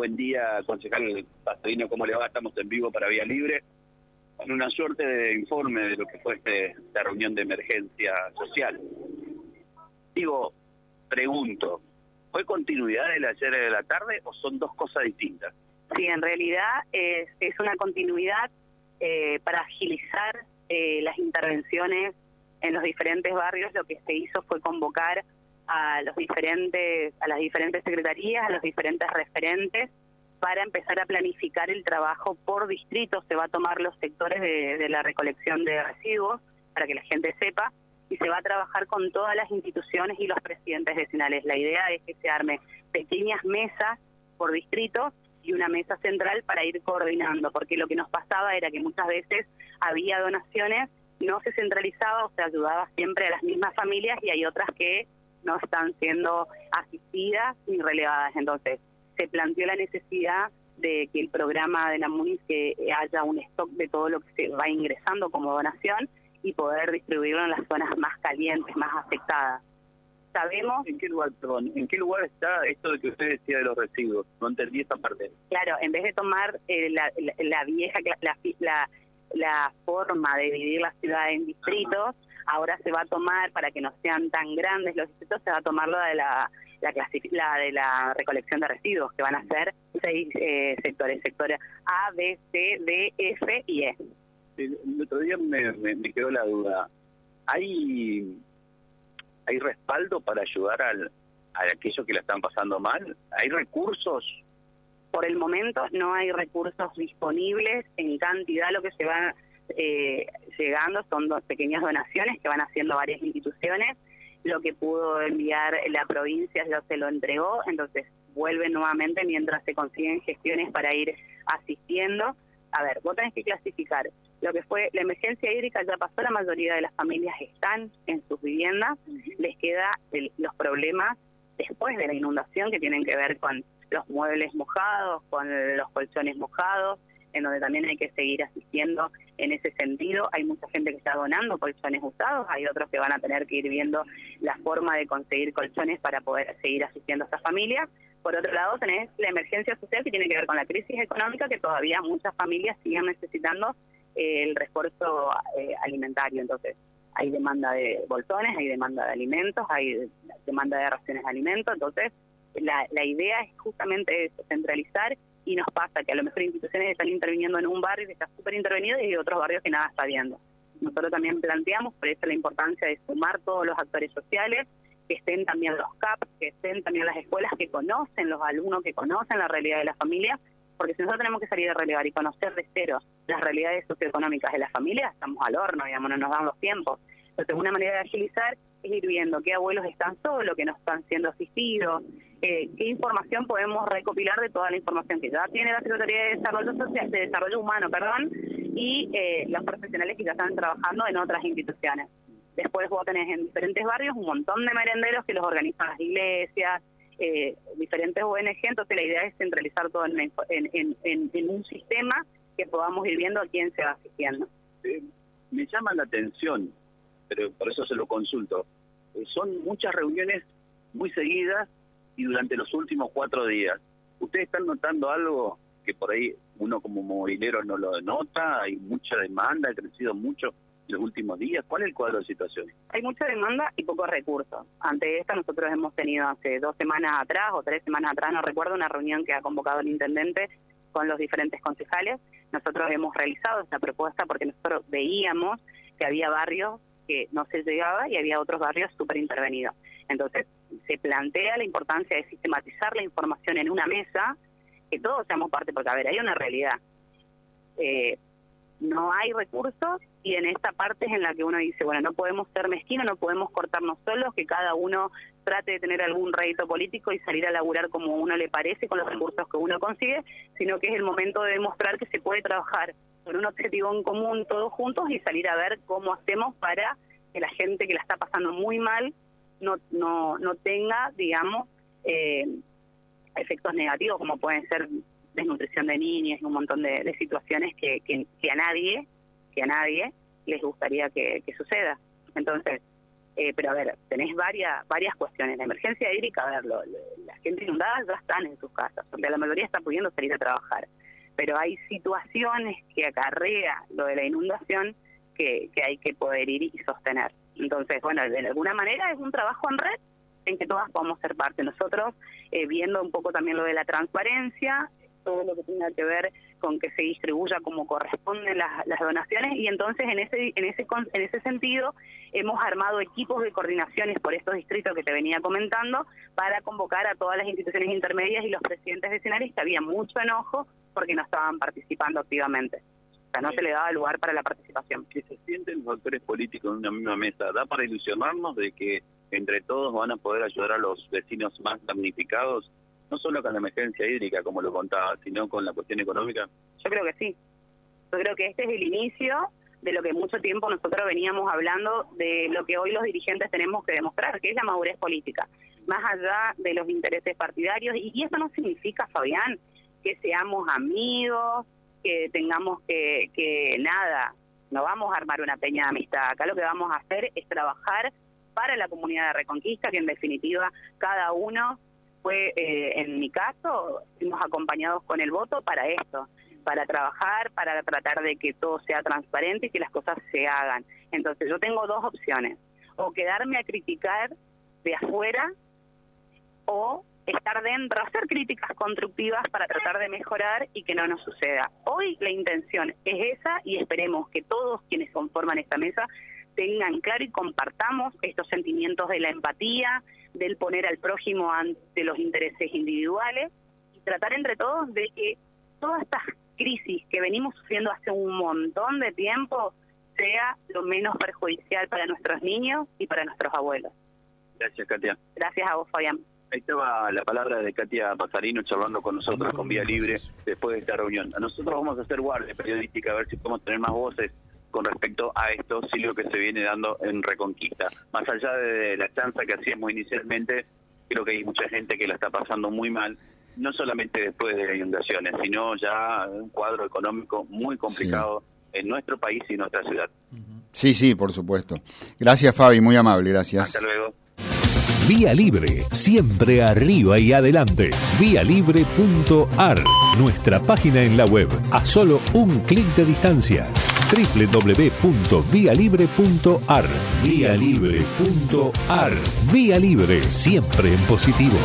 Buen día, concejal Pastorino, ¿cómo le va? Estamos en vivo para Vía Libre, con una suerte de informe de lo que fue este, esta reunión de emergencia social. Digo, pregunto, ¿fue continuidad del ayer de la tarde o son dos cosas distintas? Sí, en realidad es, es una continuidad eh, para agilizar eh, las intervenciones en los diferentes barrios. Lo que se hizo fue convocar a los diferentes a las diferentes secretarías, a los diferentes referentes para empezar a planificar el trabajo por distrito. Se va a tomar los sectores de, la recolección de residuos para que la gente sepa y se va a trabajar con todas las instituciones y los presidentes vecinales. La idea es que se arme pequeñas mesas por distrito y una mesa central para ir coordinando, porque lo que nos pasaba era que muchas veces había donaciones, no se centralizaba o se ayudaba siempre a las mismas familias y hay otras que no están siendo asistidas ni relevadas. Entonces, se planteó la necesidad de que el programa de la MUNIS que haya un stock de todo lo que se va ingresando como donación y poder distribuirlo en las zonas más calientes, más afectadas. Sabemos... ¿En qué lugar, en qué lugar está esto de que usted decía de los residuos? No entendí esta parte. Claro, en vez de tomar eh, la, la, vieja, la, la, la forma de dividir la ciudad en distritos, ahora se va a tomar, para que no sean tan grandes los distritos, se va a tomar lo de la, la, de la recolección de residuos, que van a ser seis eh, sectores, sectores A, B, C, D, F y E. El otro día me, me, quedó la duda. ¿Hay, ¿Hay respaldo para ayudar al, a aquellos que la están pasando mal? ¿Hay recursos? Por el momento no hay recursos disponibles en cantidad. Lo que se va eh, llegando son dos pequeñas donaciones que van haciendo varias instituciones. Lo que pudo enviar la provincia ya se lo entregó, entonces vuelve nuevamente mientras se consiguen gestiones para ir asistiendo. A ver, vos tenés que clasificar lo que fue la emergencia hídrica ya pasó, la mayoría de las familias están en sus viviendas, les queda los problemas después de la inundación que tienen que ver con los muebles mojados, con los colchones mojados, en donde también hay que seguir asistiendo en ese sentido. Hay mucha gente que está donando colchones usados, hay otros que van a tener que ir viendo la forma de conseguir colchones para poder seguir asistiendo a estas familias. Por otro lado, tenés la emergencia social que tiene que ver con la crisis económica, que todavía muchas familias siguen necesitando eh, el refuerzo eh, alimentario. Entonces, hay demanda de bolsones, hay demanda de alimentos, hay demanda de raciones de alimentos. Entonces, la, la idea es justamente eso, centralizar y nos pasa que a lo mejor instituciones están interviniendo en un barrio que está súper intervenido y otros barrios que nada está viendo. Nosotros también planteamos, por eso la importancia de sumar todos los actores sociales, que estén también los CAP, que estén también las escuelas que conocen, los alumnos que conocen la realidad de la familia, porque si nosotros tenemos que salir a relevar y conocer de cero las realidades socioeconómicas de la familia, estamos al horno, digamos, no nos dan los tiempos. Entonces, una manera de agilizar ir viendo qué abuelos están solos, que no están siendo asistidos, eh, qué información podemos recopilar de toda la información que ya tiene la Secretaría de Desarrollo Social, de Desarrollo Humano, perdón, y eh, los profesionales que ya están trabajando en otras instituciones. Después vos tenés en diferentes barrios un montón de merenderos que los organizan las iglesias, eh, diferentes ONG, entonces la idea es centralizar todo en, en, un sistema que podamos ir viendo a quién se va asistiendo. me llama la atención, pero por eso se lo consulto. son muchas reuniones muy seguidas y durante los últimos cuatro días. ¿Ustedes están notando algo que por ahí uno como movilero no lo nota? Hay mucha demanda, ha crecido mucho en los últimos días. ¿Cuál es el cuadro de situación? Hay mucha demanda y pocos recursos. Ante esta nosotros hemos tenido hace dos semanas atrás o tres semanas atrás, no recuerdo, una reunión que ha convocado el intendente con los diferentes concejales. Nosotros hemos realizado esta propuesta porque nosotros veíamos que había barrios que no se llegaba y había otros barrios súper intervenidos. Entonces, se plantea la importancia de sistematizar la información en una mesa, que todos seamos parte, porque a ver, hay una realidad. Eh, no hay recursos y en esta parte es en la que uno dice, bueno, no podemos ser mezquinos, no podemos cortarnos solos, que cada uno trate de tener algún rédito político y salir a laburar como uno le parece con los recursos que uno consigue, sino que es el momento de demostrar que se puede trabajar con un objetivo en común todos juntos y salir a ver cómo hacemos para que la gente que la está pasando muy mal no, no, no tenga, digamos, eh, efectos negativos como pueden ser desnutrición de niños y un montón de, situaciones que, que, a nadie, que a nadie les gustaría que, suceda. Entonces, eh, pero a ver, tenés varias varias cuestiones. La emergencia hídrica, a ver, la gente inundada ya están en sus casas, donde la mayoría está pudiendo salir a trabajar. Pero hay situaciones que acarrea lo de la inundación que, que hay que poder ir y sostener. Entonces, bueno, de alguna manera es un trabajo en red en que todas podamos ser parte. Nosotros, eh, viendo un poco también lo de la transparencia, todo lo que tenga que ver con que se distribuya como corresponden las, las, donaciones y entonces en ese en ese en ese sentido hemos armado equipos de coordinaciones por estos distritos que te venía comentando para convocar a todas las instituciones intermedias y los presidentes vecinales que había mucho enojo porque no estaban participando activamente. O sea, no se le daba lugar para la participación. Que se sienten los actores políticos en una misma mesa, ¿da para ilusionarnos de que entre todos van a poder ayudar a los vecinos más damnificados no solo con la emergencia hídrica, como lo contaba, sino con la cuestión económica? Yo creo que sí. Yo creo que este es el inicio de lo que mucho tiempo nosotros veníamos hablando, de lo que hoy los dirigentes tenemos que demostrar, que es la madurez política, más allá de los intereses partidarios. Y eso no significa, Fabián, que seamos amigos, que tengamos que, que nada, no vamos a armar una peña de amistad. Acá lo que vamos a hacer es trabajar para la comunidad de Reconquista, que en definitiva cada uno fue, eh, en mi caso, fuimos acompañados con el voto para esto, para trabajar, para tratar de que todo sea transparente y que las cosas se hagan. Entonces yo tengo dos opciones, o quedarme a criticar de afuera o estar dentro, hacer críticas constructivas para tratar de mejorar y que no nos suceda. Hoy la intención es esa y esperemos que todos quienes conforman esta mesa tengan claro y compartamos estos sentimientos de la empatía, del poner al prójimo ante los intereses individuales y tratar entre todos de que todas estas crisis que venimos sufriendo hace un montón de tiempo sea lo menos perjudicial para nuestros niños y para nuestros abuelos. Gracias, Katia. Gracias a vos, Fabián. Ahí estaba la palabra de Katia Pasarino charlando con nosotros con Vía Libre después de esta reunión. Nosotros vamos a hacer guardia periodística a ver si podemos tener más voces con respecto a esto, sí lo que se viene dando en Reconquista. Más allá de la chanza que hacíamos inicialmente, creo que hay mucha gente que la está pasando muy mal, no solamente después de las inundaciones, sino ya un cuadro económico muy complicado en nuestro país y en nuestra ciudad. Sí, sí, por supuesto. Gracias, Fabi, muy amable, gracias. Hasta luego. Vía Libre, siempre arriba y adelante. Vialibre.ar, nuestra página en la web, a solo un clic de distancia www.vialibre.ar. Vía Libre.ar. Vía Libre, siempre en positivo.